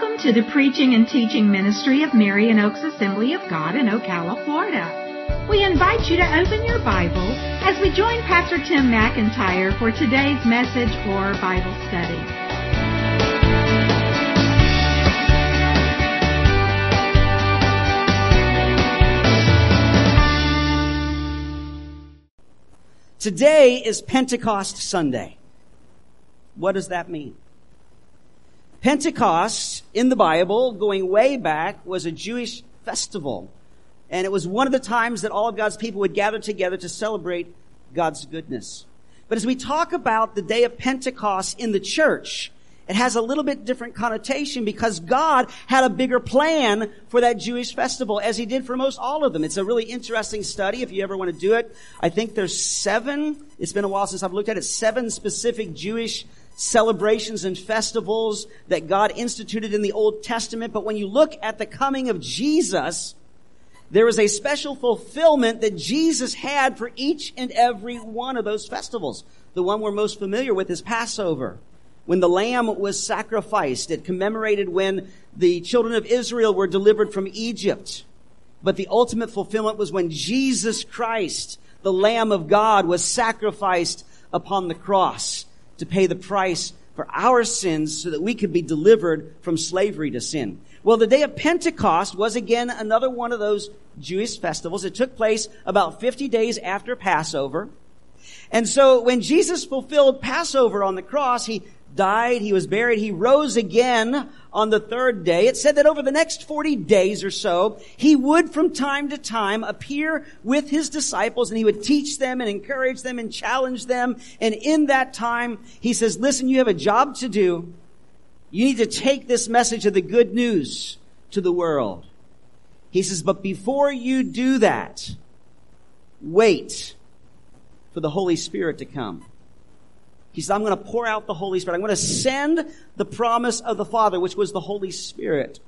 Welcome to the preaching and teaching ministry of Marion Oaks Assembly of God in Ocala, Florida. We invite you to open your Bible as we join Pastor Tim McIntyre for today's message or Bible study. Today is Pentecost Sunday. What does that mean? Pentecost in the Bible, going way back, was a Jewish festival. And it was one of the times that all of God's people would gather together to celebrate God's goodness. But as we talk about the day of Pentecost in the church, it has a little bit different connotation because God had a bigger plan for that Jewish festival as he did for most all of them. It's a really interesting study if you ever want to do it. I think there's seven, it's been a while since I've looked at it, seven specific Jewish celebrations and festivals that God instituted in the Old Testament. But when you look at the coming of Jesus, there is a special fulfillment that Jesus had for each and every one of those festivals. The one we're most familiar with is Passover. When the lamb was sacrificed, it commemorated when the children of Israel were delivered from Egypt. But the ultimate fulfillment was when Jesus Christ, the Lamb of God, was sacrificed upon the cross to pay the price for our sins so that we could be delivered from slavery to sin. Well, the day of Pentecost was again another one of those Jewish festivals. It took place about 50 days after Passover. And so when Jesus fulfilled Passover on the cross, he died, he was buried, he rose again on the third day. It said that over the next 40 days or so, he would from time to time appear with his disciples and he would teach them and encourage them and challenge them. And in that time, he says, listen, you have a job to do. You need to take this message of the good news to the world. He says, but before you do that, wait for the Holy Spirit to come. He said, I'm going to pour out the Holy Spirit. I'm going to send the promise of the Father, which was the Holy Spirit.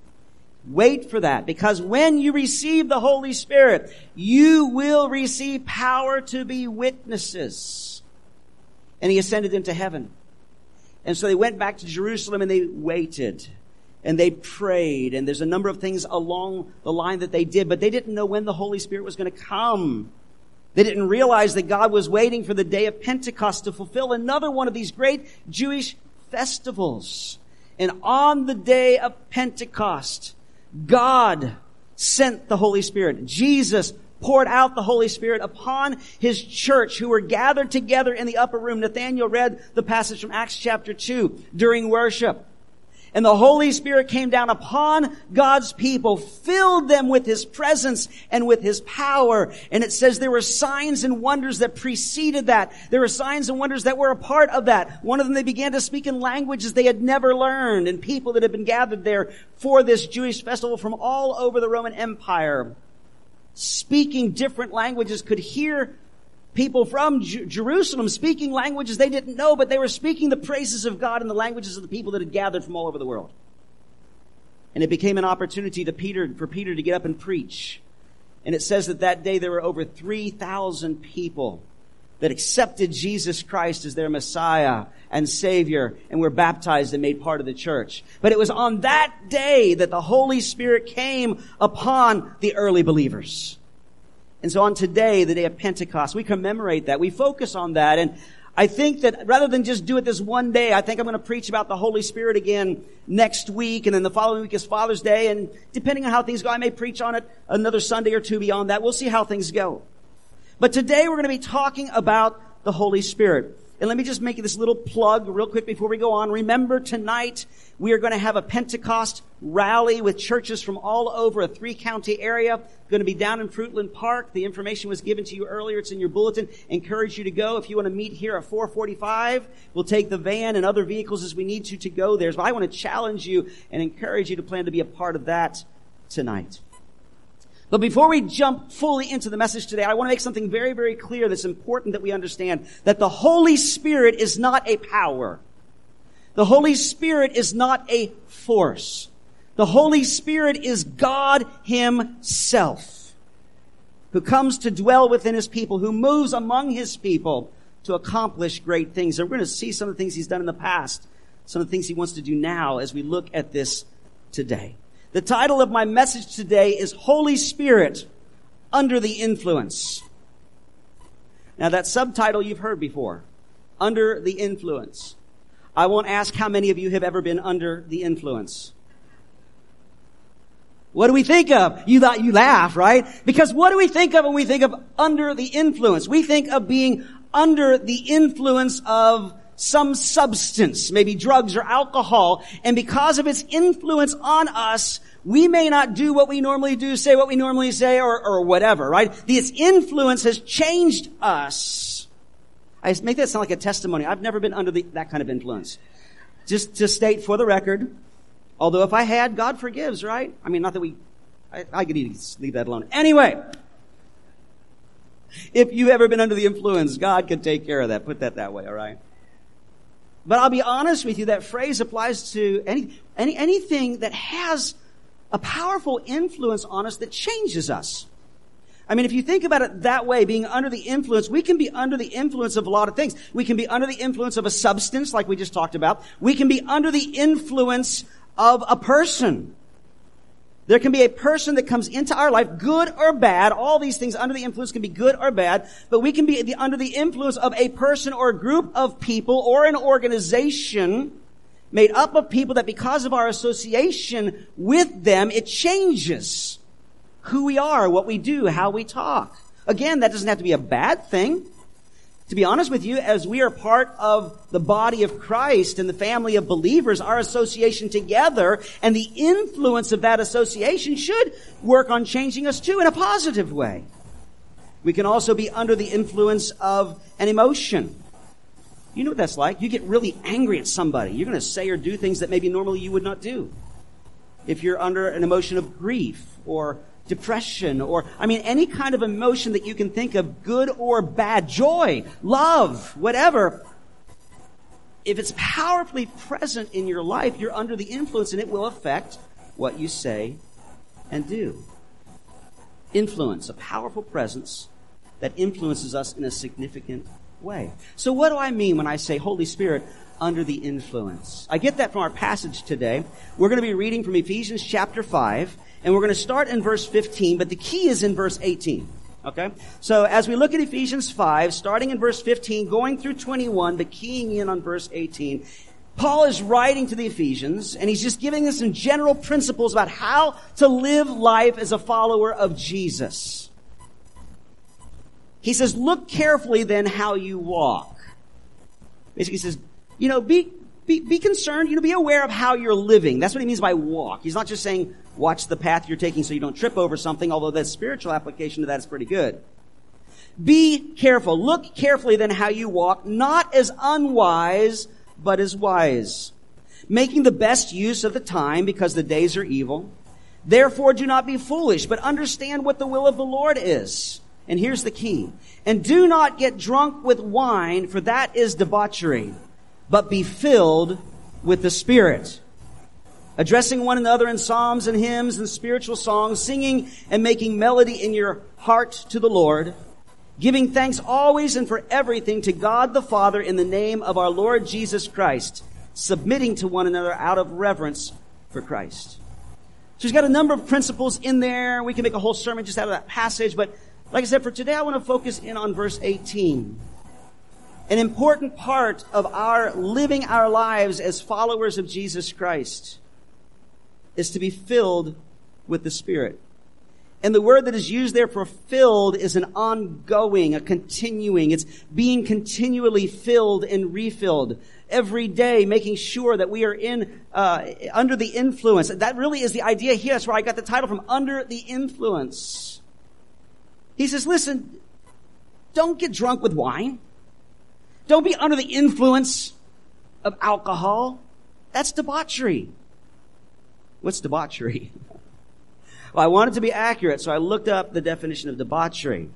Wait for that because when you receive the Holy Spirit, you will receive power to be witnesses. And he ascended into heaven. And so they went back to Jerusalem and they waited and they prayed and there's a number of things along the line that they did, but they didn't know when the Holy Spirit was going to come. They didn't realize that God was waiting for the day of Pentecost to fulfill another one of these great Jewish festivals. And on the day of Pentecost, God sent the Holy Spirit. Jesus poured out the Holy Spirit upon His church who were gathered together in the upper room. Nathaniel read the passage from Acts chapter 2 during worship. And the Holy Spirit came down upon God's people, filled them with His presence and with His power. And it says there were signs and wonders that preceded that. There were signs and wonders that were a part of that. One of them, they began to speak in languages they had never learned and people that had been gathered there for this Jewish festival from all over the Roman Empire, speaking different languages could hear people from J- Jerusalem speaking languages they didn't know, but they were speaking the praises of God in the languages of the people that had gathered from all over the world. And it became an opportunity to Peter, for Peter to get up and preach. And it says that that day there were over 3,000 people that accepted Jesus Christ as their Messiah and Savior and were baptized and made part of the church. But it was on that day that the Holy Spirit came upon the early believers. And so on today, the day of Pentecost, we commemorate that. We focus on that. And I think that rather than just do it this one day, I think I'm going to preach about the Holy Spirit again next week. And then the following week is Father's Day. And depending on how things go, I may preach on it another Sunday or two beyond that. We'll see how things go. But today we're going to be talking about the Holy Spirit. And let me just make you this little plug real quick before we go on. Remember tonight we are going to have a Pentecost rally with churches from all over a three county area. Going to be down in Fruitland Park. The information was given to you earlier. It's in your bulletin. Encourage you to go. If you want to meet here at 445, we'll take the van and other vehicles as we need to to go there. But I want to challenge you and encourage you to plan to be a part of that tonight. But before we jump fully into the message today, I want to make something very, very clear that's important that we understand. That the Holy Spirit is not a power. The Holy Spirit is not a force. The Holy Spirit is God Himself, who comes to dwell within His people, who moves among His people to accomplish great things. And we're going to see some of the things He's done in the past, some of the things He wants to do now as we look at this today. The title of my message today is Holy Spirit Under the Influence. Now that subtitle you've heard before. Under the Influence. I won't ask how many of you have ever been under the influence. What do we think of? You thought you laugh, right? Because what do we think of when we think of under the influence? We think of being under the influence of some substance, maybe drugs or alcohol, and because of its influence on us, we may not do what we normally do, say what we normally say, or, or whatever, right? Its influence has changed us. I make that sound like a testimony. I've never been under the, that kind of influence. Just to state for the record, although if I had, God forgives, right? I mean, not that we, I, I could leave that alone. Anyway, if you've ever been under the influence, God can take care of that. Put that that way, all right? But I'll be honest with you, that phrase applies to any, any, anything that has a powerful influence on us that changes us. I mean, if you think about it that way, being under the influence, we can be under the influence of a lot of things. We can be under the influence of a substance, like we just talked about. We can be under the influence of a person. There can be a person that comes into our life, good or bad. All these things under the influence can be good or bad, but we can be under the influence of a person or a group of people or an organization made up of people that because of our association with them, it changes who we are, what we do, how we talk. Again, that doesn't have to be a bad thing. To be honest with you, as we are part of the body of Christ and the family of believers, our association together and the influence of that association should work on changing us too in a positive way. We can also be under the influence of an emotion. You know what that's like. You get really angry at somebody. You're going to say or do things that maybe normally you would not do. If you're under an emotion of grief or depression or, I mean, any kind of emotion that you can think of, good or bad, joy, love, whatever. If it's powerfully present in your life, you're under the influence and it will affect what you say and do. Influence, a powerful presence that influences us in a significant way. So what do I mean when I say Holy Spirit under the influence? I get that from our passage today. We're going to be reading from Ephesians chapter 5 and we're going to start in verse 15, but the key is in verse 18. Okay? So as we look at Ephesians 5, starting in verse 15, going through 21, but keying in on verse 18, Paul is writing to the Ephesians, and he's just giving us some general principles about how to live life as a follower of Jesus. He says, look carefully then how you walk. Basically he says, you know, be, be, be concerned, you know, be aware of how you're living. That's what he means by walk. He's not just saying watch the path you're taking so you don't trip over something, although the spiritual application to that is pretty good. Be careful. Look carefully then how you walk, not as unwise, but as wise. Making the best use of the time because the days are evil. Therefore do not be foolish, but understand what the will of the Lord is. And here's the key. And do not get drunk with wine, for that is debauchery but be filled with the Spirit. Addressing one another in psalms and hymns and spiritual songs, singing and making melody in your heart to the Lord, giving thanks always and for everything to God the Father in the name of our Lord Jesus Christ, submitting to one another out of reverence for Christ. So he's got a number of principles in there. We can make a whole sermon just out of that passage, but like I said, for today I want to focus in on verse 18. An important part of our living our lives as followers of Jesus Christ is to be filled with the Spirit. And the word that is used there for filled is an ongoing, a continuing. It's being continually filled and refilled every day, making sure that we are in uh, under the influence. That really is the idea here. That's where I got the title from. Under the influence. He says, "Listen, don't get drunk with wine." Don't be under the influence of alcohol. That's debauchery. What's debauchery? well, I wanted to be accurate, so I looked up the definition of debauchery.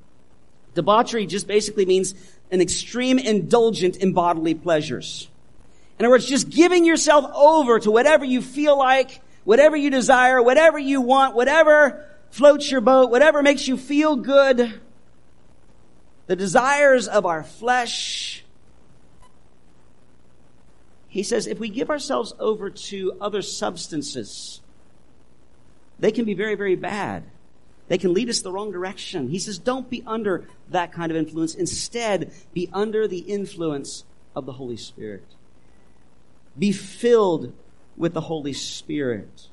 Debauchery just basically means an extreme indulgent in bodily pleasures. In other words, just giving yourself over to whatever you feel like, whatever you desire, whatever you want, whatever floats your boat, whatever makes you feel good. The desires of our flesh he says if we give ourselves over to other substances, they can be very, very bad. They can lead us the wrong direction. He says, don't be under that kind of influence. Instead, be under the influence of the Holy Spirit. Be filled with the Holy Spirit.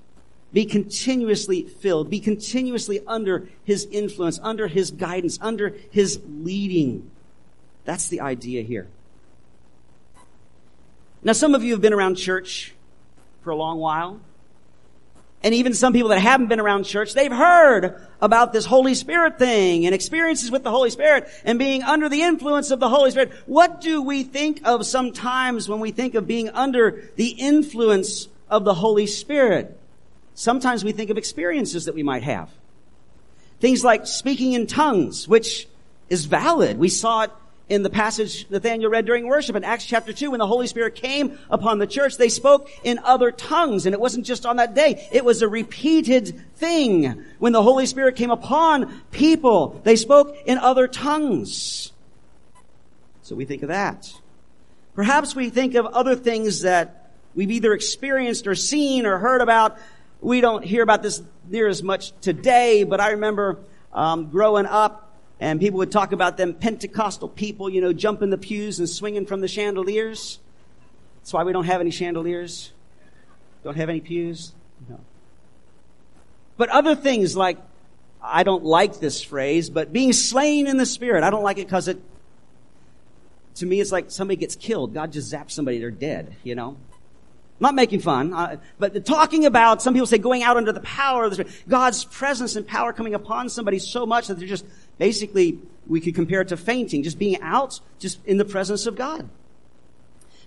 Be continuously filled. Be continuously under His influence, under His guidance, under His leading. That's the idea here. Now, some of you have been around church for a long while. And even some people that haven't been around church, they've heard about this Holy Spirit thing and experiences with the Holy Spirit and being under the influence of the Holy Spirit. What do we think of sometimes when we think of being under the influence of the Holy Spirit? Sometimes we think of experiences that we might have. Things like speaking in tongues, which is valid. We saw it in the passage Nathaniel read during worship in Acts chapter 2 when the Holy Spirit came upon the church, they spoke in other tongues and it wasn't just on that day. It was a repeated thing. When the Holy Spirit came upon people, they spoke in other tongues. So we think of that. Perhaps we think of other things that we've either experienced or seen or heard about. We don't hear about this near as much today, but I remember um, growing up and people would talk about them Pentecostal people, you know, jumping the pews and swinging from the chandeliers. That's why we don't have any chandeliers. Don't have any pews. No. But other things like, I don't like this phrase, but being slain in the spirit. I don't like it because it, to me, it's like somebody gets killed. God just zaps somebody, they're dead, you know? Not making fun, uh, but talking about, some people say going out under the power of the Spirit, God's presence and power coming upon somebody so much that they're just Basically, we could compare it to fainting, just being out, just in the presence of God.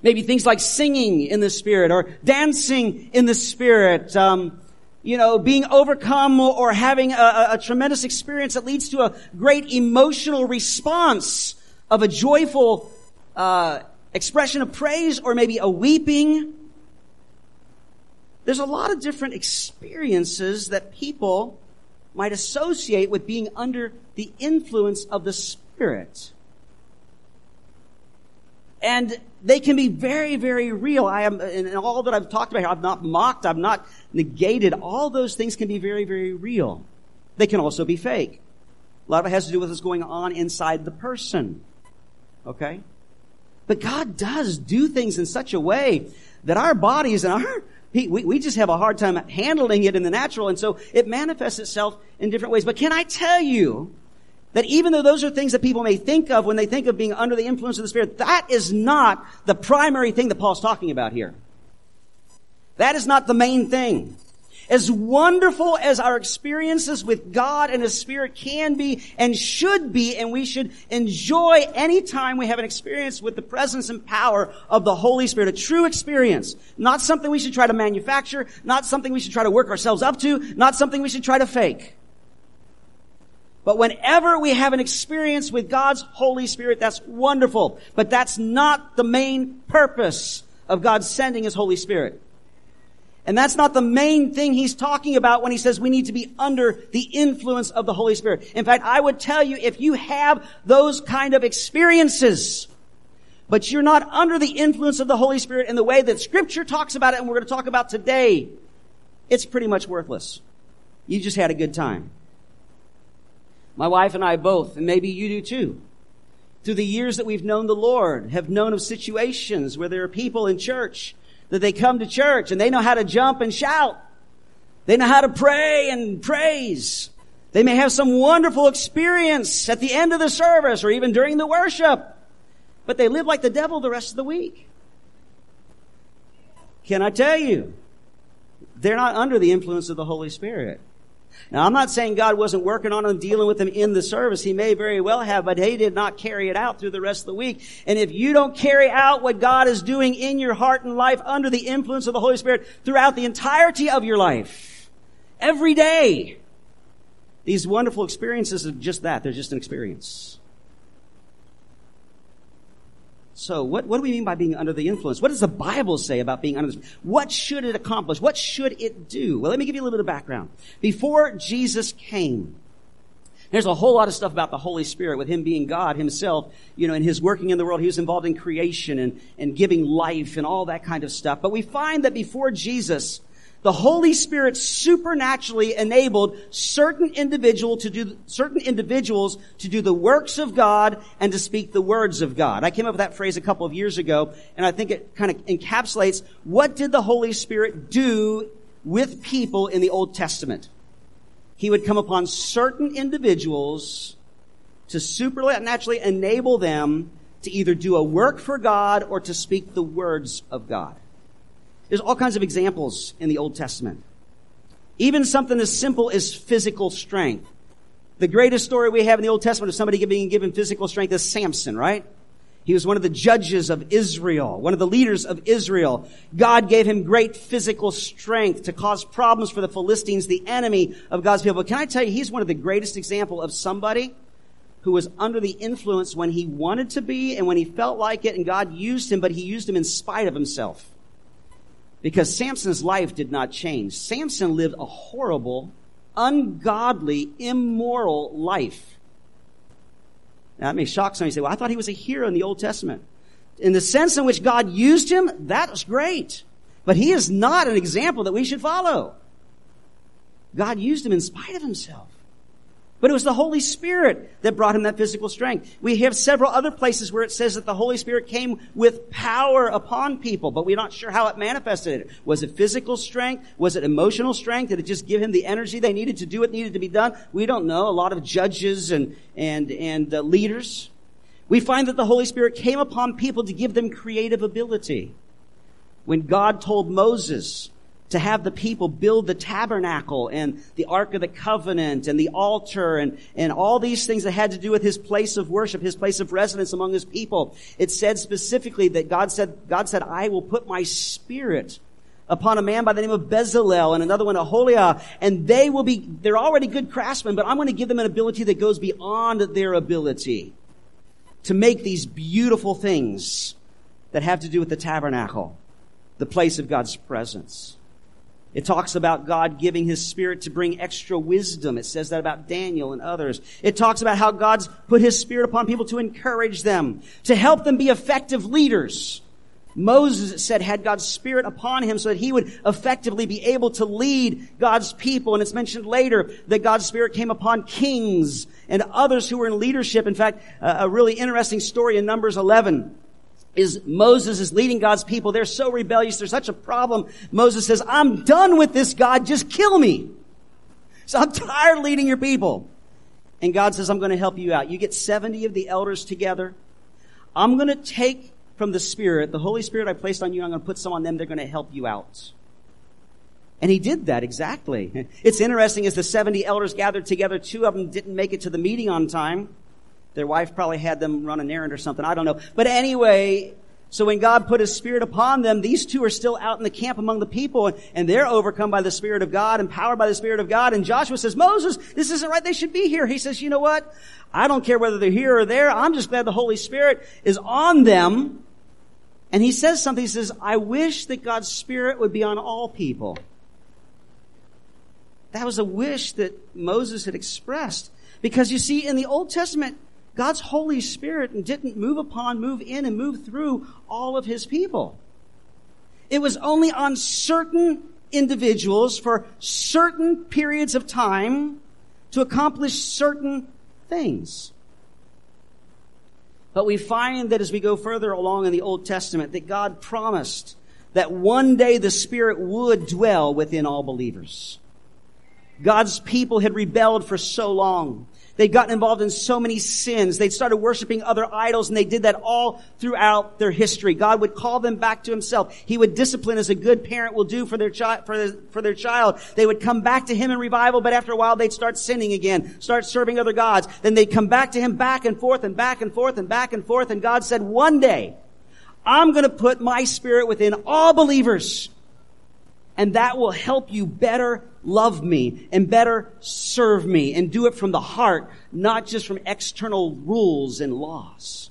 Maybe things like singing in the Spirit or dancing in the Spirit. Um, you know, being overcome or having a, a, tremendous experience that leads to a great emotional response of a joyful uh, expression of praise or maybe a weeping. There's a lot of different experiences that people might associate with being under the influence of the Spirit. And they can be very, very real. I am, in all that I've talked about here, I've not mocked, I've not negated. All those things can be very, very real. They can also be fake. A lot of it has to do with what's going on inside the person. Okay? But God does do things in such a way that our bodies and our we, we just have a hard time handling it in the natural, and so it manifests itself in different ways. But can I tell you that even though those are things that people may think of when they think of being under the influence of the Spirit, that is not the primary thing that Paul's talking about here. That is not the main thing. As wonderful as our experiences with God and His Spirit can be and should be, and we should enjoy any time we have an experience with the presence and power of the Holy Spirit, a true experience. Not something we should try to manufacture, not something we should try to work ourselves up to, not something we should try to fake. But whenever we have an experience with God's Holy Spirit, that's wonderful. But that's not the main purpose of God sending His Holy Spirit. And that's not the main thing he's talking about when he says we need to be under the influence of the Holy Spirit. In fact, I would tell you if you have those kind of experiences, but you're not under the influence of the Holy Spirit in the way that scripture talks about it and we're going to talk about today, it's pretty much worthless. You just had a good time. My wife and I both, and maybe you do too, through the years that we've known the Lord, have known of situations where there are people in church that they come to church and they know how to jump and shout. They know how to pray and praise. They may have some wonderful experience at the end of the service or even during the worship, but they live like the devil the rest of the week. Can I tell you? They're not under the influence of the Holy Spirit. Now, I'm not saying God wasn't working on them, dealing with them in the service. He may very well have, but He did not carry it out through the rest of the week. And if you don't carry out what God is doing in your heart and life under the influence of the Holy Spirit throughout the entirety of your life, every day, these wonderful experiences are just that. They're just an experience. So what, what do we mean by being under the influence? What does the Bible say about being under the What should it accomplish? What should it do? Well, let me give you a little bit of background. Before Jesus came, there's a whole lot of stuff about the Holy Spirit with Him being God Himself, you know, and His working in the world. He was involved in creation and, and giving life and all that kind of stuff. But we find that before Jesus, the Holy Spirit supernaturally enabled certain individual to do, certain individuals to do the works of God and to speak the words of God. I came up with that phrase a couple of years ago, and I think it kind of encapsulates what did the Holy Spirit do with people in the Old Testament. He would come upon certain individuals to supernaturally enable them to either do a work for God or to speak the words of God. There's all kinds of examples in the Old Testament. Even something as simple as physical strength. The greatest story we have in the Old Testament of somebody being given physical strength is Samson, right? He was one of the judges of Israel, one of the leaders of Israel. God gave him great physical strength to cause problems for the Philistines, the enemy of God's people. But can I tell you, he's one of the greatest example of somebody who was under the influence when he wanted to be and when he felt like it, and God used him, but he used him in spite of himself. Because Samson's life did not change. Samson lived a horrible, ungodly, immoral life. Now, that may shock some. You say, well, I thought he was a hero in the Old Testament. In the sense in which God used him, that was great. But he is not an example that we should follow. God used him in spite of himself. But it was the Holy Spirit that brought him that physical strength. We have several other places where it says that the Holy Spirit came with power upon people, but we're not sure how it manifested it. Was it physical strength? Was it emotional strength? Did it just give him the energy they needed to do what needed to be done? We don't know. A lot of judges and, and, and uh, leaders. We find that the Holy Spirit came upon people to give them creative ability. When God told Moses, to have the people build the tabernacle and the Ark of the Covenant and the altar and, and all these things that had to do with his place of worship, his place of residence among his people. It said specifically that God said, God said, I will put my spirit upon a man by the name of Bezalel and another one Aholiab, and they will be, they're already good craftsmen, but I'm going to give them an ability that goes beyond their ability to make these beautiful things that have to do with the tabernacle, the place of God's presence. It talks about God giving His Spirit to bring extra wisdom. It says that about Daniel and others. It talks about how God's put His Spirit upon people to encourage them, to help them be effective leaders. Moses, said, had God's Spirit upon him so that he would effectively be able to lead God's people. And it's mentioned later that God's Spirit came upon kings and others who were in leadership. In fact, a really interesting story in Numbers 11 is Moses is leading God's people. They're so rebellious. There's such a problem. Moses says, I'm done with this God. Just kill me. So I'm tired leading your people. And God says, I'm going to help you out. You get 70 of the elders together. I'm going to take from the Spirit, the Holy Spirit I placed on you, I'm going to put some on them. They're going to help you out. And he did that exactly. It's interesting as the 70 elders gathered together, two of them didn't make it to the meeting on time. Their wife probably had them run an errand or something. I don't know. But anyway, so when God put His Spirit upon them, these two are still out in the camp among the people and they're overcome by the Spirit of God, empowered by the Spirit of God. And Joshua says, Moses, this isn't right. They should be here. He says, you know what? I don't care whether they're here or there. I'm just glad the Holy Spirit is on them. And he says something. He says, I wish that God's Spirit would be on all people. That was a wish that Moses had expressed. Because you see, in the Old Testament, God's Holy Spirit didn't move upon, move in, and move through all of His people. It was only on certain individuals for certain periods of time to accomplish certain things. But we find that as we go further along in the Old Testament, that God promised that one day the Spirit would dwell within all believers. God's people had rebelled for so long. They'd gotten involved in so many sins. They'd started worshiping other idols and they did that all throughout their history. God would call them back to himself. He would discipline as a good parent will do for their child, for, their, for their child. They would come back to him in revival, but after a while they'd start sinning again, start serving other gods. Then they'd come back to him back and forth and back and forth and back and forth. And God said, one day, I'm going to put my spirit within all believers and that will help you better love me and better serve me and do it from the heart, not just from external rules and laws.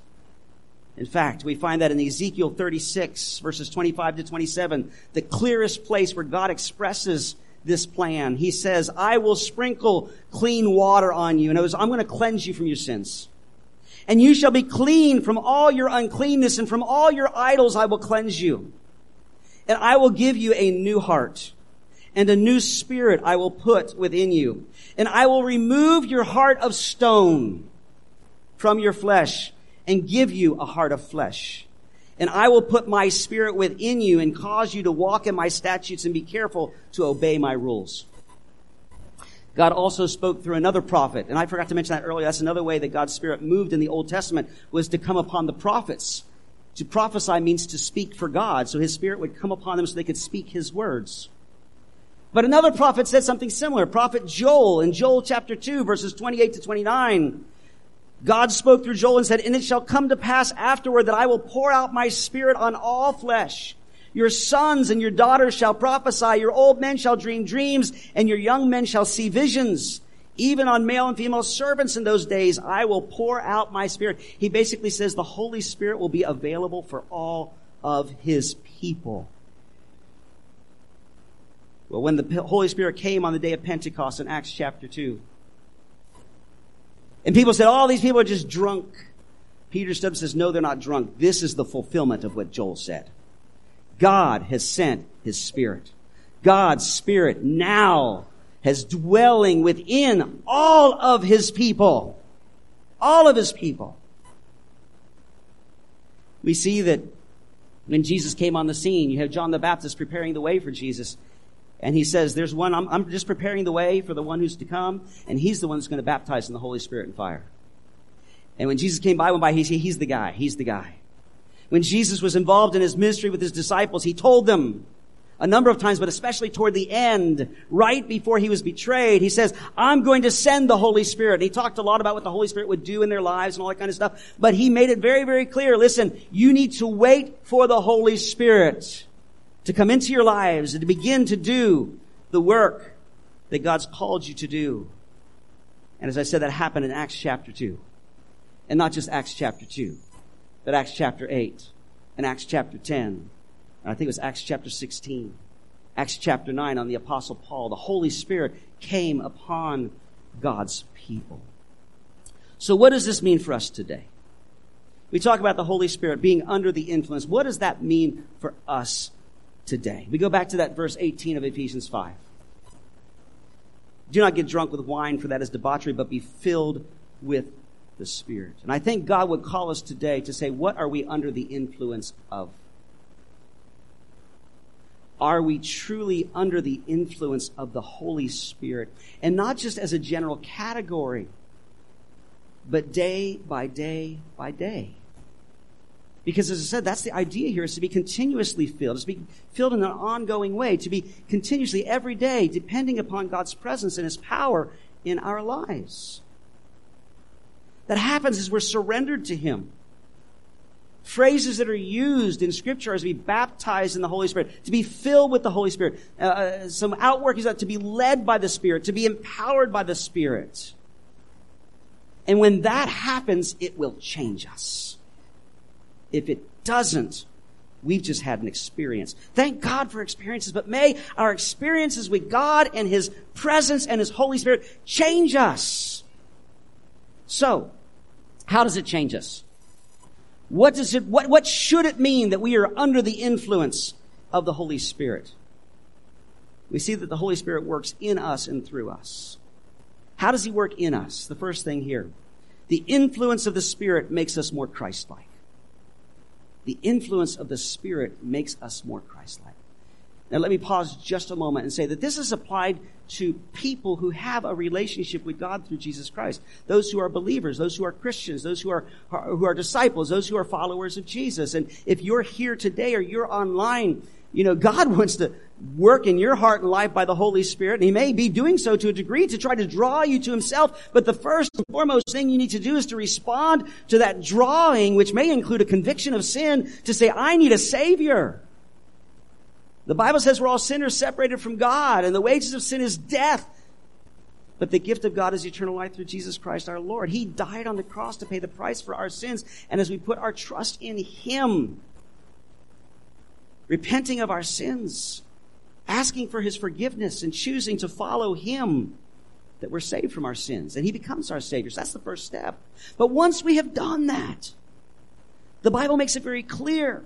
In fact, we find that in Ezekiel 36 verses 25 to 27, the clearest place where God expresses this plan. He says, I will sprinkle clean water on you. And was, I'm going to cleanse you from your sins. And you shall be clean from all your uncleanness and from all your idols I will cleanse you and I will give you a new heart. And a new spirit I will put within you. And I will remove your heart of stone from your flesh and give you a heart of flesh. And I will put my spirit within you and cause you to walk in my statutes and be careful to obey my rules. God also spoke through another prophet, and I forgot to mention that earlier. That's another way that God's Spirit moved in the Old Testament was to come upon the prophets. To prophesy means to speak for God, so His Spirit would come upon them so they could speak His words. But another prophet said something similar. Prophet Joel in Joel chapter 2 verses 28 to 29. God spoke through Joel and said, And it shall come to pass afterward that I will pour out my spirit on all flesh. Your sons and your daughters shall prophesy, your old men shall dream dreams, and your young men shall see visions. Even on male and female servants in those days, I will pour out my spirit. He basically says the Holy Spirit will be available for all of his people. Well, when the Holy Spirit came on the day of Pentecost in Acts chapter 2, and people said, all these people are just drunk. Peter stood says, no, they're not drunk. This is the fulfillment of what Joel said. God has sent His Spirit. God's Spirit now has dwelling within all of His people. All of His people. We see that when Jesus came on the scene, you have John the Baptist preparing the way for Jesus. And he says, there's one, I'm, I'm just preparing the way for the one who's to come, and he's the one who's going to baptize in the Holy Spirit and fire. And when Jesus came by, went by, he said, he's the guy, he's the guy. When Jesus was involved in his ministry with his disciples, he told them a number of times, but especially toward the end, right before he was betrayed, he says, I'm going to send the Holy Spirit. And he talked a lot about what the Holy Spirit would do in their lives and all that kind of stuff. But he made it very, very clear. Listen, you need to wait for the Holy Spirit to come into your lives and to begin to do the work that God's called you to do. And as I said, that happened in Acts chapter 2. And not just Acts chapter 2 but Acts chapter 8 and Acts chapter 10. And I think it was Acts chapter 16. Acts chapter 9 on the apostle Paul. The Holy Spirit came upon God's people. So what does this mean for us today? We talk about the Holy Spirit being under the influence. What does that mean for us today? We go back to that verse 18 of Ephesians 5. Do not get drunk with wine, for that is debauchery, but be filled with the Spirit. And I think God would call us today to say, what are we under the influence of? Are we truly under the influence of the Holy Spirit? And not just as a general category, but day by day by day. Because as I said, that's the idea here is to be continuously filled, is to be filled in an ongoing way, to be continuously every day depending upon God's presence and His power in our lives that happens as we're surrendered to Him. Phrases that are used in Scripture are to be baptized in the Holy Spirit, to be filled with the Holy Spirit. Uh, uh some outwork is that to be led by the Spirit, to be empowered by the Spirit. And when that happens, it will change us. If it doesn't, we've just had an experience. Thank God for experiences, but may our experiences with God and His presence and His Holy Spirit change us. So, how does it change us? What does it, what, what should it mean that we are under the influence of the Holy Spirit? We see that the Holy Spirit works in us and through us. How does He work in us? The first thing here. The influence of the Spirit makes us more Christ-like. The influence of the Spirit makes us more Christ-like. Now let me pause just a moment and say that this is applied to people who have a relationship with God through Jesus Christ. Those who are believers, those who are Christians, those who are, who are disciples, those who are followers of Jesus. And if you're here today or you're online, you know, God wants to work in your heart and life by the Holy Spirit, and He may be doing so to a degree to try to draw you to Himself. But the first and foremost thing you need to do is to respond to that drawing, which may include a conviction of sin, to say, I need a Savior. The Bible says we're all sinners separated from God, and the wages of sin is death. But the gift of God is eternal life through Jesus Christ our Lord. He died on the cross to pay the price for our sins. And as we put our trust in Him, repenting of our sins, asking for His forgiveness, and choosing to follow Him, that we're saved from our sins. And He becomes our Savior. So that's the first step. But once we have done that, the Bible makes it very clear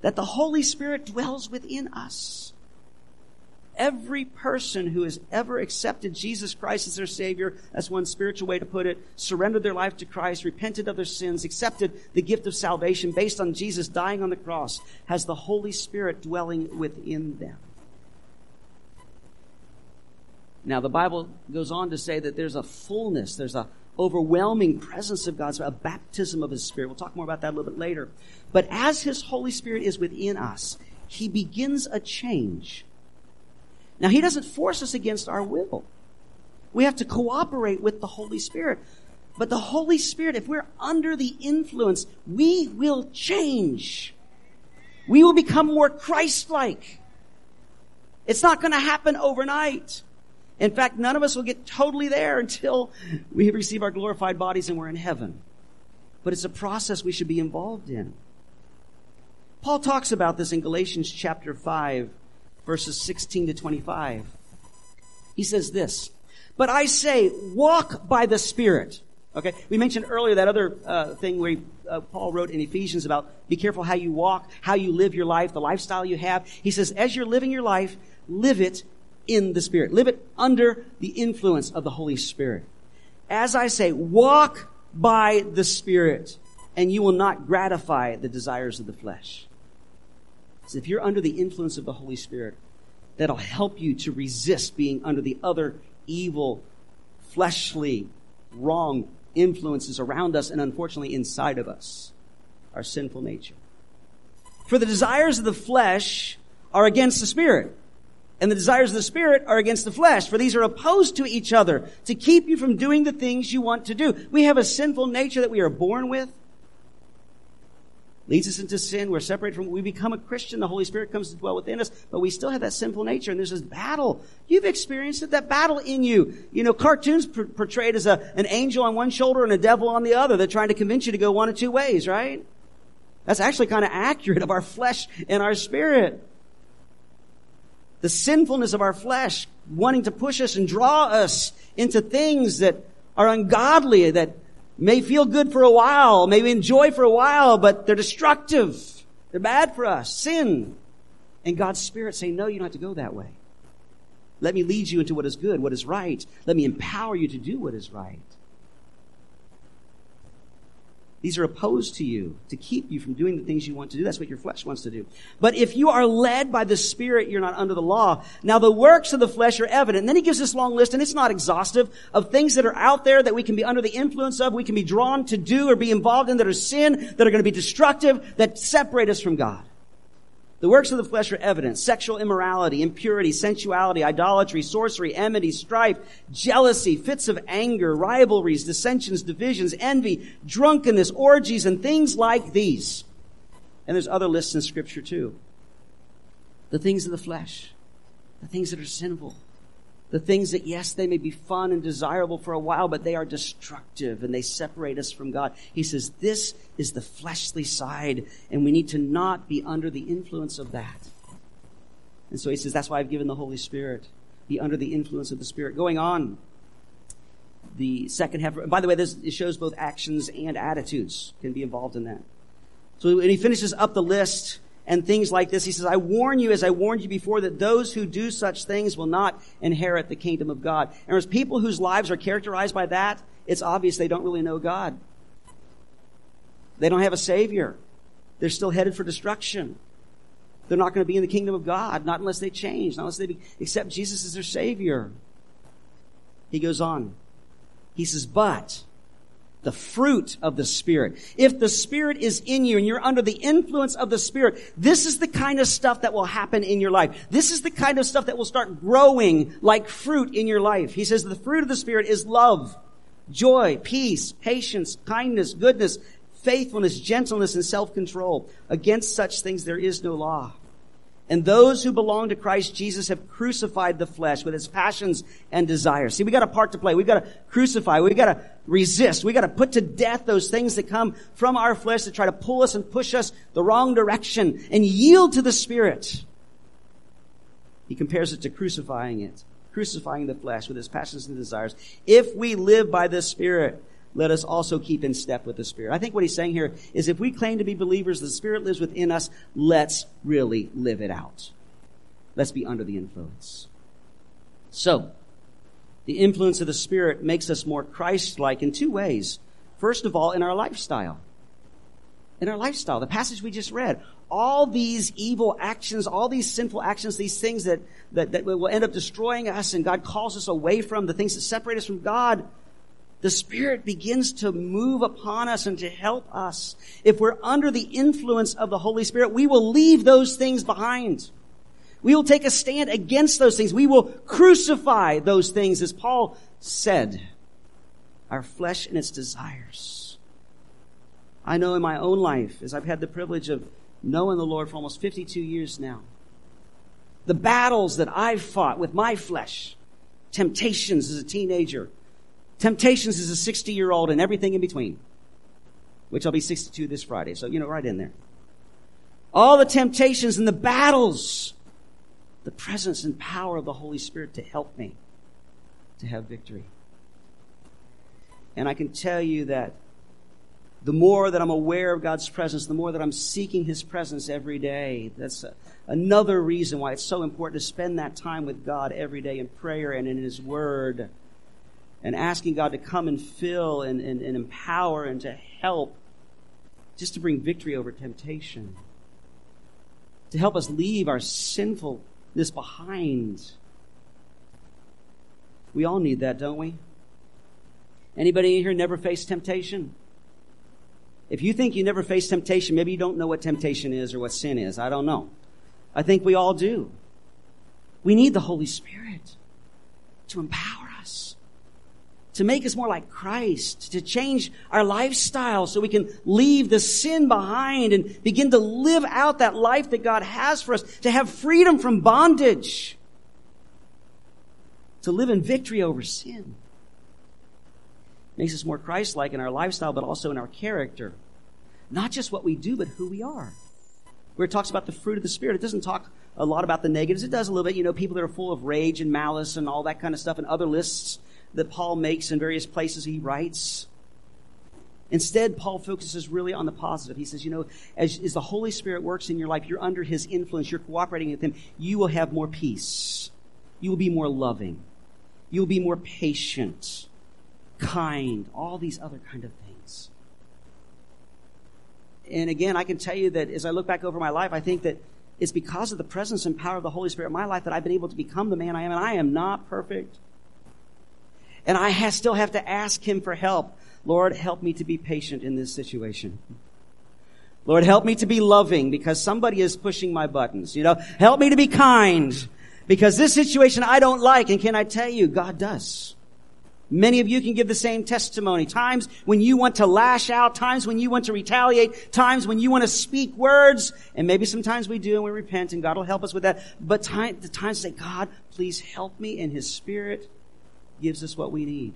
that the Holy Spirit dwells within us. every person who has ever accepted Jesus Christ as their Savior, that's one spiritual way to put it, surrendered their life to Christ, repented of their sins, accepted the gift of salvation based on Jesus dying on the cross, has the Holy Spirit dwelling within them. Now, the Bible goes on to say that there's a fullness, there's a overwhelming presence of God's, a baptism of His Spirit. We'll talk more about that a little bit later. But as His Holy Spirit is within us, He begins a change. Now, He doesn't force us against our will. We have to cooperate with the Holy Spirit. But the Holy Spirit, if we're under the influence, we will change. We will become more Christ-like. It's not going to happen overnight. In fact, none of us will get totally there until we receive our glorified bodies and we're in heaven. But it's a process we should be involved in. Paul talks about this in Galatians chapter 5, verses 16 to 25. He says this, But I say, walk by the Spirit. Okay, we mentioned earlier that other uh, thing where he, uh, Paul wrote in Ephesians about be careful how you walk, how you live your life, the lifestyle you have. He says, as you're living your life, live it in the Spirit. Live it under the influence of the Holy Spirit. As I say, walk by the Spirit, and you will not gratify the desires of the flesh. So if you're under the influence of the Holy Spirit, that'll help you to resist being under the other evil, fleshly, wrong influences around us and unfortunately inside of us, our sinful nature. For the desires of the flesh are against the Spirit and the desires of the Spirit are against the flesh, for these are opposed to each other to keep you from doing the things you want to do. We have a sinful nature that we are born with. Leads us into sin. We're separated from, we become a Christian. The Holy Spirit comes to dwell within us, but we still have that sinful nature and there's this battle. You've experienced it, that battle in you. You know, cartoons pr- portrayed as a, an angel on one shoulder and a devil on the other. They're trying to convince you to go one of two ways, right? That's actually kind of accurate of our flesh and our spirit the sinfulness of our flesh wanting to push us and draw us into things that are ungodly, that may feel good for a while, may we enjoy for a while, but they're destructive. They're bad for us. Sin. And God's Spirit saying, no, you don't have to go that way. Let me lead you into what is good, what is right. Let me empower you to do what is right. These are opposed to you to keep you from doing the things you want to do. That's what your flesh wants to do. But if you are led by the Spirit, you're not under the law. Now the works of the flesh are evident. And then he gives this long list, and it's not exhaustive, of things that are out there that we can be under the influence of, we can be drawn to do or be involved in that are sin, that are going to be destructive, that separate us from God. The works of the flesh are evident. Sexual immorality, impurity, sensuality, idolatry, sorcery, enmity, strife, jealousy, fits of anger, rivalries, dissensions, divisions, envy, drunkenness, orgies, and things like these. And there's other lists in scripture too. The things of the flesh, the things that are sinful, the things that, yes, they may be fun and desirable for a while, but they are destructive and they separate us from God. He says, this is the fleshly side, and we need to not be under the influence of that. And so he says, that's why I've given the Holy Spirit. Be under the influence of the Spirit. Going on, the second half, by the way, this it shows both actions and attitudes can be involved in that. So when he finishes up the list, and things like this. He says, I warn you as I warned you before that those who do such things will not inherit the kingdom of God. And as people whose lives are characterized by that, it's obvious they don't really know God. They don't have a savior. They're still headed for destruction. They're not going to be in the kingdom of God, not unless they change, not unless they accept Jesus as their savior. He goes on. He says, but the fruit of the Spirit. If the Spirit is in you and you're under the influence of the Spirit, this is the kind of stuff that will happen in your life. This is the kind of stuff that will start growing like fruit in your life. He says the fruit of the Spirit is love, joy, peace, patience, kindness, goodness, faithfulness, gentleness, and self-control. Against such things there is no law. And those who belong to Christ Jesus have crucified the flesh with its passions and desires. See, we got a part to play. We've got to crucify. We've got to resist. We've got to put to death those things that come from our flesh that try to pull us and push us the wrong direction and yield to the Spirit. He compares it to crucifying it, crucifying the flesh with its passions and desires. If we live by the Spirit, let us also keep in step with the Spirit. I think what he's saying here is if we claim to be believers, the Spirit lives within us, let's really live it out. Let's be under the influence. So, the influence of the Spirit makes us more Christ-like in two ways. First of all, in our lifestyle. In our lifestyle. The passage we just read. All these evil actions, all these sinful actions, these things that, that, that will end up destroying us and God calls us away from, the things that separate us from God, the Spirit begins to move upon us and to help us. If we're under the influence of the Holy Spirit, we will leave those things behind. We will take a stand against those things. We will crucify those things, as Paul said. Our flesh and its desires. I know in my own life, as I've had the privilege of knowing the Lord for almost 52 years now, the battles that I've fought with my flesh, temptations as a teenager, temptations as a 60 year old, and everything in between, which I'll be 62 this Friday. So, you know, right in there. All the temptations and the battles the presence and power of the Holy Spirit to help me to have victory. And I can tell you that the more that I'm aware of God's presence, the more that I'm seeking His presence every day. That's a, another reason why it's so important to spend that time with God every day in prayer and in His Word and asking God to come and fill and, and, and empower and to help just to bring victory over temptation. To help us leave our sinfulness behind. We all need that, don't we? Anybody in here never faced temptation? If you think you never faced temptation, maybe you don't know what temptation is or what sin is. I don't know. I think we all do. We need the Holy Spirit to empower to make us more like Christ, to change our lifestyle so we can leave the sin behind and begin to live out that life that God has for us, to have freedom from bondage, to live in victory over sin. Makes us more Christ-like in our lifestyle, but also in our character. Not just what we do, but who we are. Where it talks about the fruit of the Spirit, it doesn't talk a lot about the negatives. It does a little bit, you know, people that are full of rage and malice and all that kind of stuff and other lists that Paul makes in various places he writes. Instead, Paul focuses really on the positive. He says, you know, as, as the Holy Spirit works in your life, you're under his influence, you're cooperating with him, you will have more peace. You will be more loving. You will be more patient, kind, all these other kind of things. And again, I can tell you that as I look back over my life, I think that it's because of the presence and power of the Holy Spirit in my life that I've been able to become the man I am. And I am not perfect. And I still have to ask Him for help. Lord, help me to be patient in this situation. Lord, help me to be loving because somebody is pushing my buttons. You know, help me to be kind because this situation I don't like. And can I tell you, God does. Many of you can give the same testimony. Times when you want to lash out, times when you want to retaliate, times when you want to speak words, and maybe sometimes we do and we repent and God will help us with that. But time, the times say, God, please help me in His Spirit gives us what we need.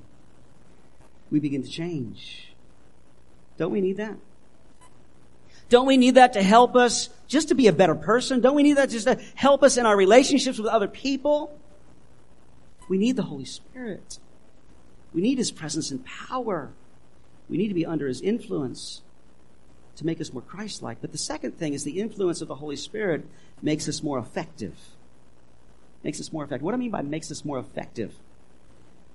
We begin to change. Don't we need that? Don't we need that to help us just to be a better person? Don't we need that just to help us in our relationships with other people? We need the Holy Spirit. We need His presence and power. We need to be under His influence to make us more Christ-like. But the second thing is the influence of the Holy Spirit makes us more effective. Makes us more effective. What do I mean by makes us more effective?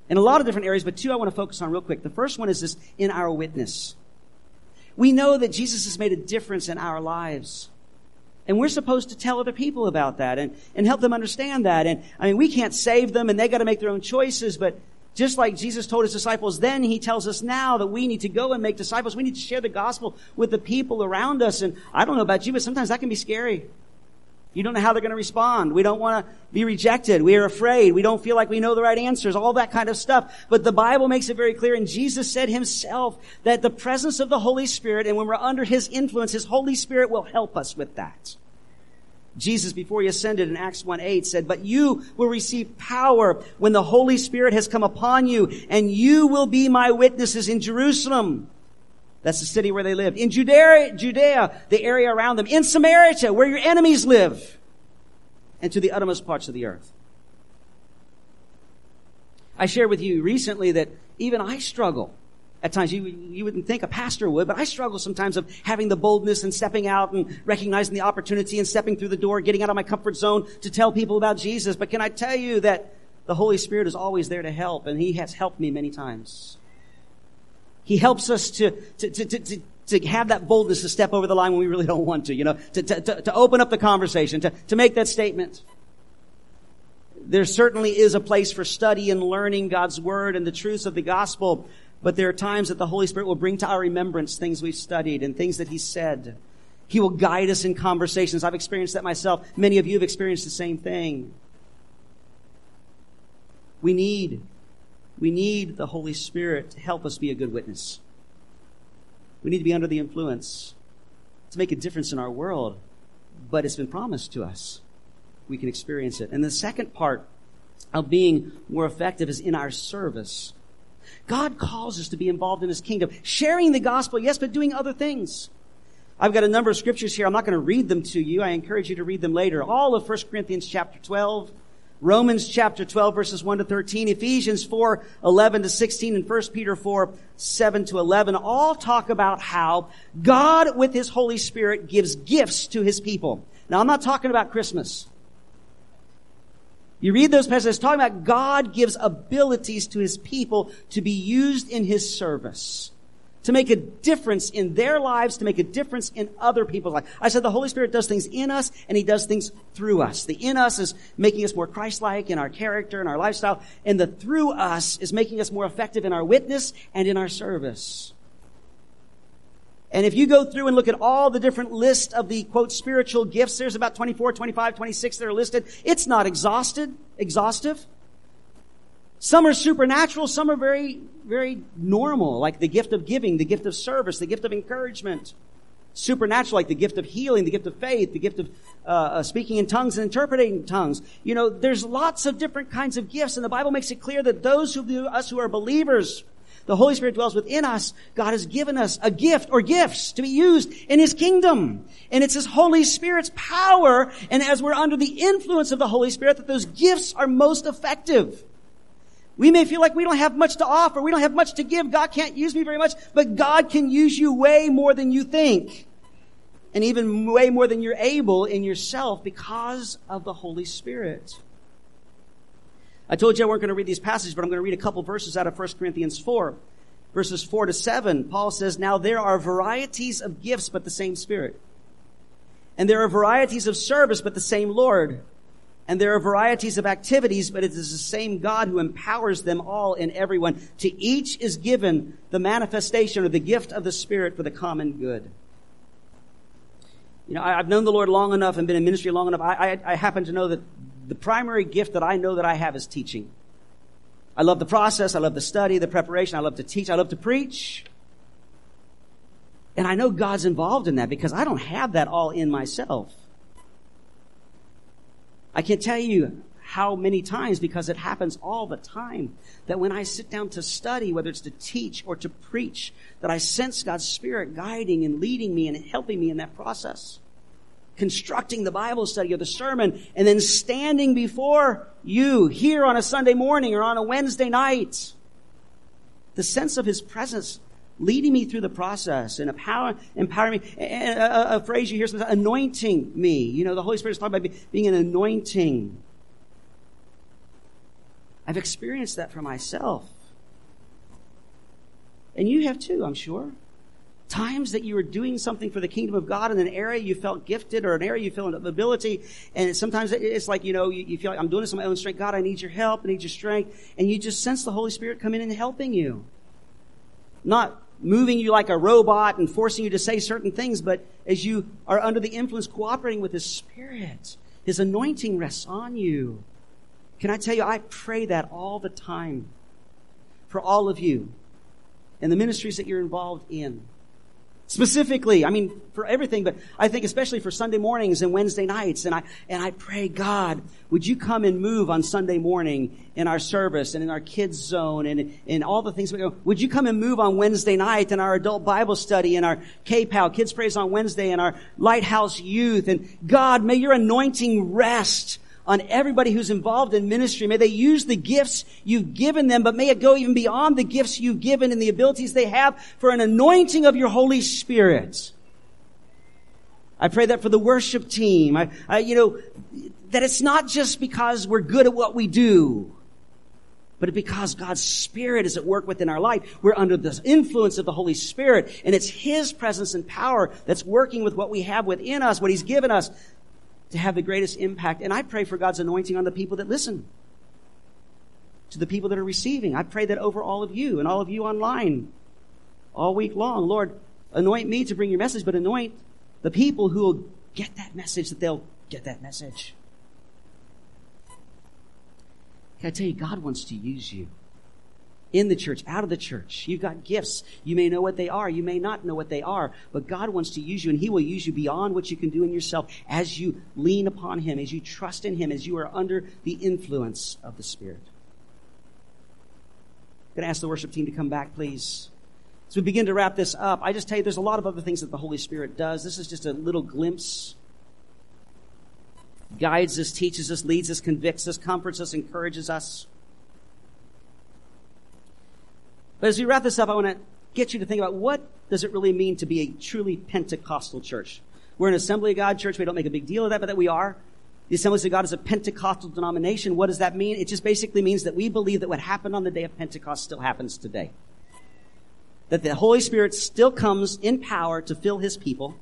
In a lot of different areas, but two I want to focus on real quick. The first one is this in our witness. We know that Jesus has made a difference in our lives. And we're supposed to tell other people about that and, and help them understand that. And I mean, we can't save them and they got to make their own choices, but just like Jesus told his disciples then, he tells us now that we need to go and make disciples. We need to share the gospel with the people around us. And I don't know about you, but sometimes that can be scary. You don't know how they're going to respond. We don't want to be rejected. We are afraid. We don't feel like we know the right answers, all that kind of stuff. But the Bible makes it very clear, and Jesus said himself that the presence of the Holy Spirit, and when we're under His influence, His Holy Spirit will help us with that. Jesus, before he ascended in Acts 1 8, said, But you will receive power when the Holy Spirit has come upon you, and you will be my witnesses in Jerusalem that's the city where they lived. In Judea, Judea, the area around them. In Samaria, where your enemies live. And to the uttermost parts of the earth. I shared with you recently that even I struggle. At times, you, you wouldn't think a pastor would, but I struggle sometimes of having the boldness and stepping out and recognizing the opportunity and stepping through the door, getting out of my comfort zone to tell people about Jesus. But can I tell you that the Holy Spirit is always there to help, and He has helped me many times. He helps us to, to, to, to, to have that boldness to step over the line when we really don't want to, you know, to, to, to, to open up the conversation, to, to make that statement. There certainly is a place for study and learning God's Word and the truths of the gospel, but there are times that the Holy Spirit will bring to our remembrance things we've studied and things that He said. He will guide us in conversations. I've experienced that myself. Many of you have experienced the same thing. We need, we need the Holy Spirit to help us be a good witness. We need to be under the influence to make a difference in our world, but it's been promised to us. We can experience it. And the second part of being more effective is in our service. God calls us to be involved in His kingdom, sharing the gospel, yes, but doing other things. I've got a number of scriptures here. I'm not going to read them to you. I encourage you to read them later. All of 1 Corinthians chapter 12, Romans chapter 12 verses 1 to 13, Ephesians 4, 11 to 16, and 1 Peter 4, 7 to 11 all talk about how God with His Holy Spirit gives gifts to His people. Now I'm not talking about Christmas. You read those passages talking about God gives abilities to His people to be used in His service to make a difference in their lives, to make a difference in other people's lives. I said the Holy Spirit does things in us and He does things through us. The in us is making us more Christ-like in our character and our lifestyle, and the through us is making us more effective in our witness and in our service. And if you go through and look at all the different list of the quote spiritual gifts, there's about 24, 25, 26 that are listed. It's not exhausted, exhaustive. Some are supernatural, some are very, very normal, like the gift of giving, the gift of service, the gift of encouragement. Supernatural, like the gift of healing, the gift of faith, the gift of uh, uh, speaking in tongues and interpreting tongues. You know, there's lots of different kinds of gifts, and the Bible makes it clear that those who us who are believers, the Holy Spirit dwells within us. God has given us a gift or gifts to be used in His kingdom. And it's His Holy Spirit's power, and as we're under the influence of the Holy Spirit, that those gifts are most effective. We may feel like we don't have much to offer. We don't have much to give. God can't use me very much, but God can use you way more than you think. And even way more than you're able in yourself because of the Holy Spirit. I told you I weren't going to read these passages, but I'm going to read a couple verses out of 1 Corinthians 4. Verses 4 to 7, Paul says, Now there are varieties of gifts, but the same Spirit. And there are varieties of service, but the same Lord. And there are varieties of activities, but it is the same God who empowers them all in everyone. To each is given the manifestation or the gift of the Spirit for the common good. You know, I, have known the Lord long enough and been in ministry long enough. I, I, I happen to know that the primary gift that I know that I have is teaching. I love the process. I love the study, the preparation. I love to teach. I love to preach. And I know God's involved in that because I don't have that all in myself. I can't tell you how many times because it happens all the time that when I sit down to study, whether it's to teach or to preach, that I sense God's Spirit guiding and leading me and helping me in that process. Constructing the Bible study or the sermon and then standing before you here on a Sunday morning or on a Wednesday night. The sense of His presence leading me through the process and empower, empowering me. And a, a, phrase you hear sometimes, anointing me. You know, the Holy Spirit is talking about being an anointing. I've experienced that for myself. And you have too, I'm sure. Times that you were doing something for the kingdom of God in an area you felt gifted or an area you feel an ability. And sometimes it's like, you know, you, feel like I'm doing this on my own strength. God, I need your help. I need your strength. And you just sense the Holy Spirit come in and helping you. Not moving you like a robot and forcing you to say certain things, but as you are under the influence, cooperating with His Spirit, His anointing rests on you. Can I tell you, I pray that all the time for all of you and the ministries that you're involved in. Specifically, I mean, for everything, but I think especially for Sunday mornings and Wednesday nights. And I, and I pray, God, would you come and move on Sunday morning in our service and in our kids zone and in all the things we do? Would you come and move on Wednesday night in our adult Bible study and our K-PAL, Kids Praise on Wednesday and our Lighthouse Youth? And God, may your anointing rest on everybody who's involved in ministry. May they use the gifts you've given them, but may it go even beyond the gifts you've given and the abilities they have for an anointing of your Holy Spirit. I pray that for the worship team. I, I, you know, that it's not just because we're good at what we do. but because God's Spirit is at work within our life. We're under the influence of the Holy Spirit, and it's His presence and power that's working with what we have within us, what He's given us, to have the greatest impact. And I pray for God's anointing on the people that listen, to the people that are receiving. I pray that over all of you and all of you online all week long. Lord, anoint me to bring your message, but anoint the people who will get that message, that they'll get that message. Can I tell you, God wants to use you in the church, out of the church. You've got gifts. You may know what they are. You may not know what they are, but God wants to use you and He will use you beyond what you can do in yourself as you lean upon Him, as you trust in Him, as you are under the influence of the Spirit. I'm going to ask the worship team to come back, please. As we begin to wrap this up, I just tell you there's a lot of other things that the Holy Spirit does. This is just a little glimpse. Guides us, teaches us, leads us, convicts us, comforts us, encourages us. But as we wrap this up, I want to get you to think about what does it really mean to be a truly Pentecostal church? We're an Assembly of God church. We don't make a big deal of that, but that we are. The Assemblies of God is a Pentecostal denomination. What does that mean? It just basically means that we believe that what happened on the day of Pentecost still happens today that the Holy Spirit still comes in power to fill His people.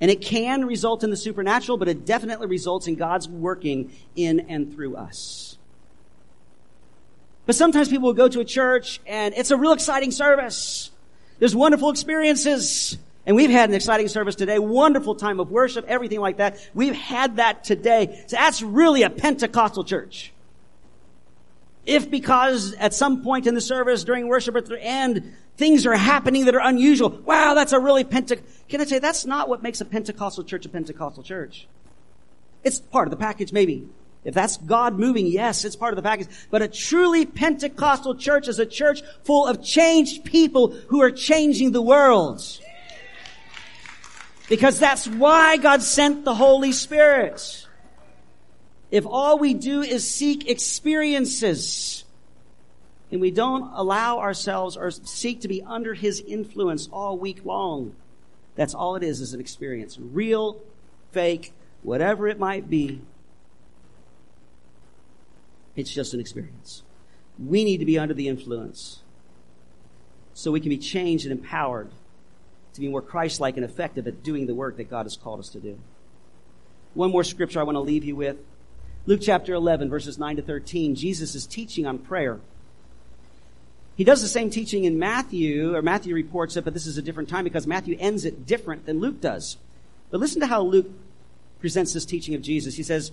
And it can result in the supernatural, but it definitely results in God's working in and through us. But sometimes people will go to a church and it's a real exciting service. There's wonderful experiences. And we've had an exciting service today, wonderful time of worship, everything like that. We've had that today. So that's really a Pentecostal church. If because at some point in the service during worship at the end, things are happening that are unusual. Wow, that's a really Pente- Can I say that's not what makes a Pentecostal church a Pentecostal church? It's part of the package, maybe. If that's God moving, yes, it's part of the package. But a truly Pentecostal church is a church full of changed people who are changing the world. Because that's why God sent the Holy Spirit. If all we do is seek experiences and we don't allow ourselves or seek to be under His influence all week long, that's all it is, is an experience. Real, fake, whatever it might be. It's just an experience. We need to be under the influence so we can be changed and empowered to be more Christ-like and effective at doing the work that God has called us to do. One more scripture I want to leave you with. Luke chapter 11, verses 9 to 13, Jesus is teaching on prayer. He does the same teaching in Matthew, or Matthew reports it, but this is a different time because Matthew ends it different than Luke does. But listen to how Luke presents this teaching of Jesus. He says,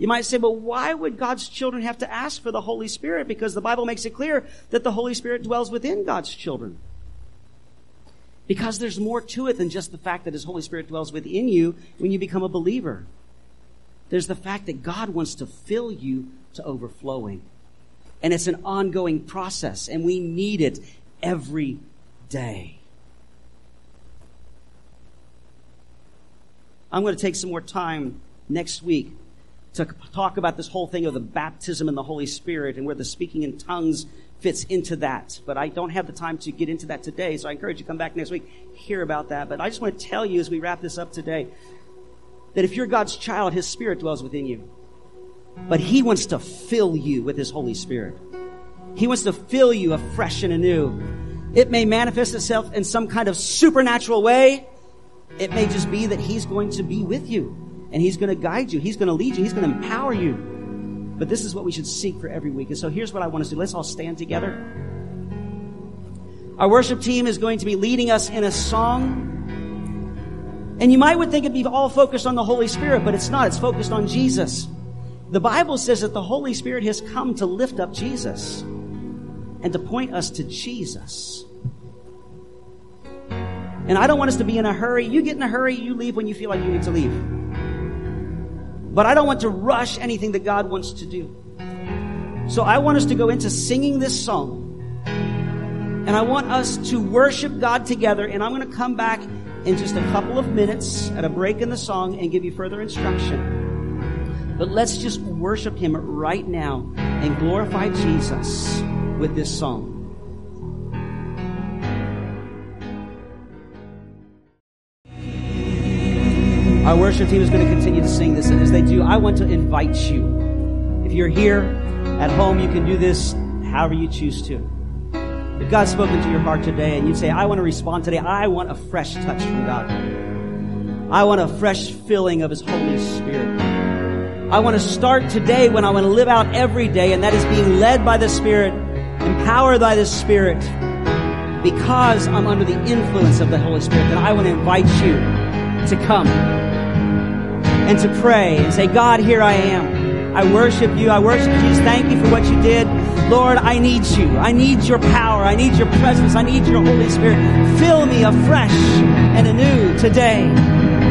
You might say, but why would God's children have to ask for the Holy Spirit? Because the Bible makes it clear that the Holy Spirit dwells within God's children. Because there's more to it than just the fact that His Holy Spirit dwells within you when you become a believer. There's the fact that God wants to fill you to overflowing. And it's an ongoing process, and we need it every day. I'm going to take some more time next week to talk about this whole thing of the baptism in the Holy Spirit and where the speaking in tongues fits into that. But I don't have the time to get into that today, so I encourage you to come back next week, hear about that. But I just want to tell you as we wrap this up today that if you're God's child, His Spirit dwells within you. But He wants to fill you with His Holy Spirit. He wants to fill you afresh and anew. It may manifest itself in some kind of supernatural way. It may just be that He's going to be with you and He's going to guide you. He's going to lead you. He's going to empower you. But this is what we should seek for every week. And so here's what I want us to do. Let's all stand together. Our worship team is going to be leading us in a song. And you might would think it'd be all focused on the Holy Spirit, but it's not. It's focused on Jesus. The Bible says that the Holy Spirit has come to lift up Jesus and to point us to Jesus. And I don't want us to be in a hurry. You get in a hurry, you leave when you feel like you need to leave. But I don't want to rush anything that God wants to do. So I want us to go into singing this song. And I want us to worship God together. And I'm going to come back in just a couple of minutes at a break in the song and give you further instruction. But let's just worship Him right now and glorify Jesus with this song. Our worship team is going to continue to sing this, and as they do, I want to invite you. If you're here at home, you can do this however you choose to. If God's spoken to your heart today and you say, I want to respond today, I want a fresh touch from God. I want a fresh filling of His Holy Spirit. I want to start today when I want to live out every day, and that is being led by the Spirit, empowered by the Spirit, because I'm under the influence of the Holy Spirit, then I want to invite you to come and to pray and say, God, here I am. I worship you. I worship Jesus. Thank you for what you did. Lord, I need you. I need your power. I need your presence. I need your Holy Spirit. Fill me afresh and anew today.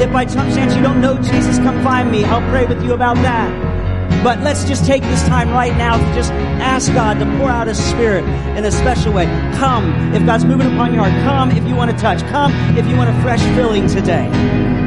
If by some chance you don't know Jesus, come find me. I'll pray with you about that. But let's just take this time right now to just ask God to pour out His Spirit in a special way. Come if God's moving upon your heart. Come if you want to touch. Come if you want a fresh filling today.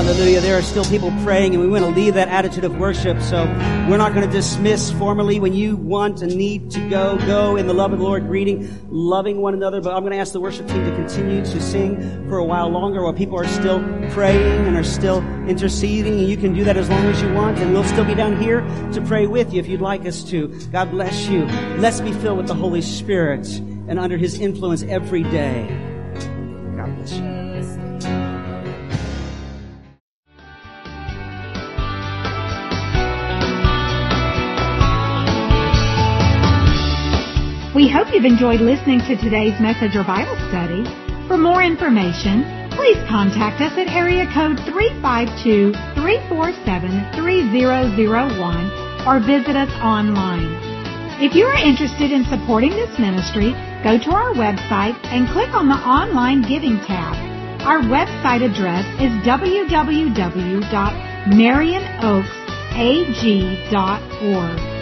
Hallelujah. There are still people praying and we want to leave that attitude of worship. So we're not going to dismiss formally. When you want and need to go, go in the love of the Lord, greeting, loving one another. But I'm going to ask the worship team to continue to sing for a while longer while people are still praying and are still interceding. And you can do that as long as you want. And we'll still be down here to pray with you if you'd like us to. God bless you. Let's be filled with the Holy Spirit and under His influence every day. God bless you. We hope you've enjoyed listening to today's message or Bible study. For more information, please contact us at area code 352-347-3001 or visit us online. If you are interested in supporting this ministry, go to our website and click on the online giving tab. Our website address is www.marionoaksag.org.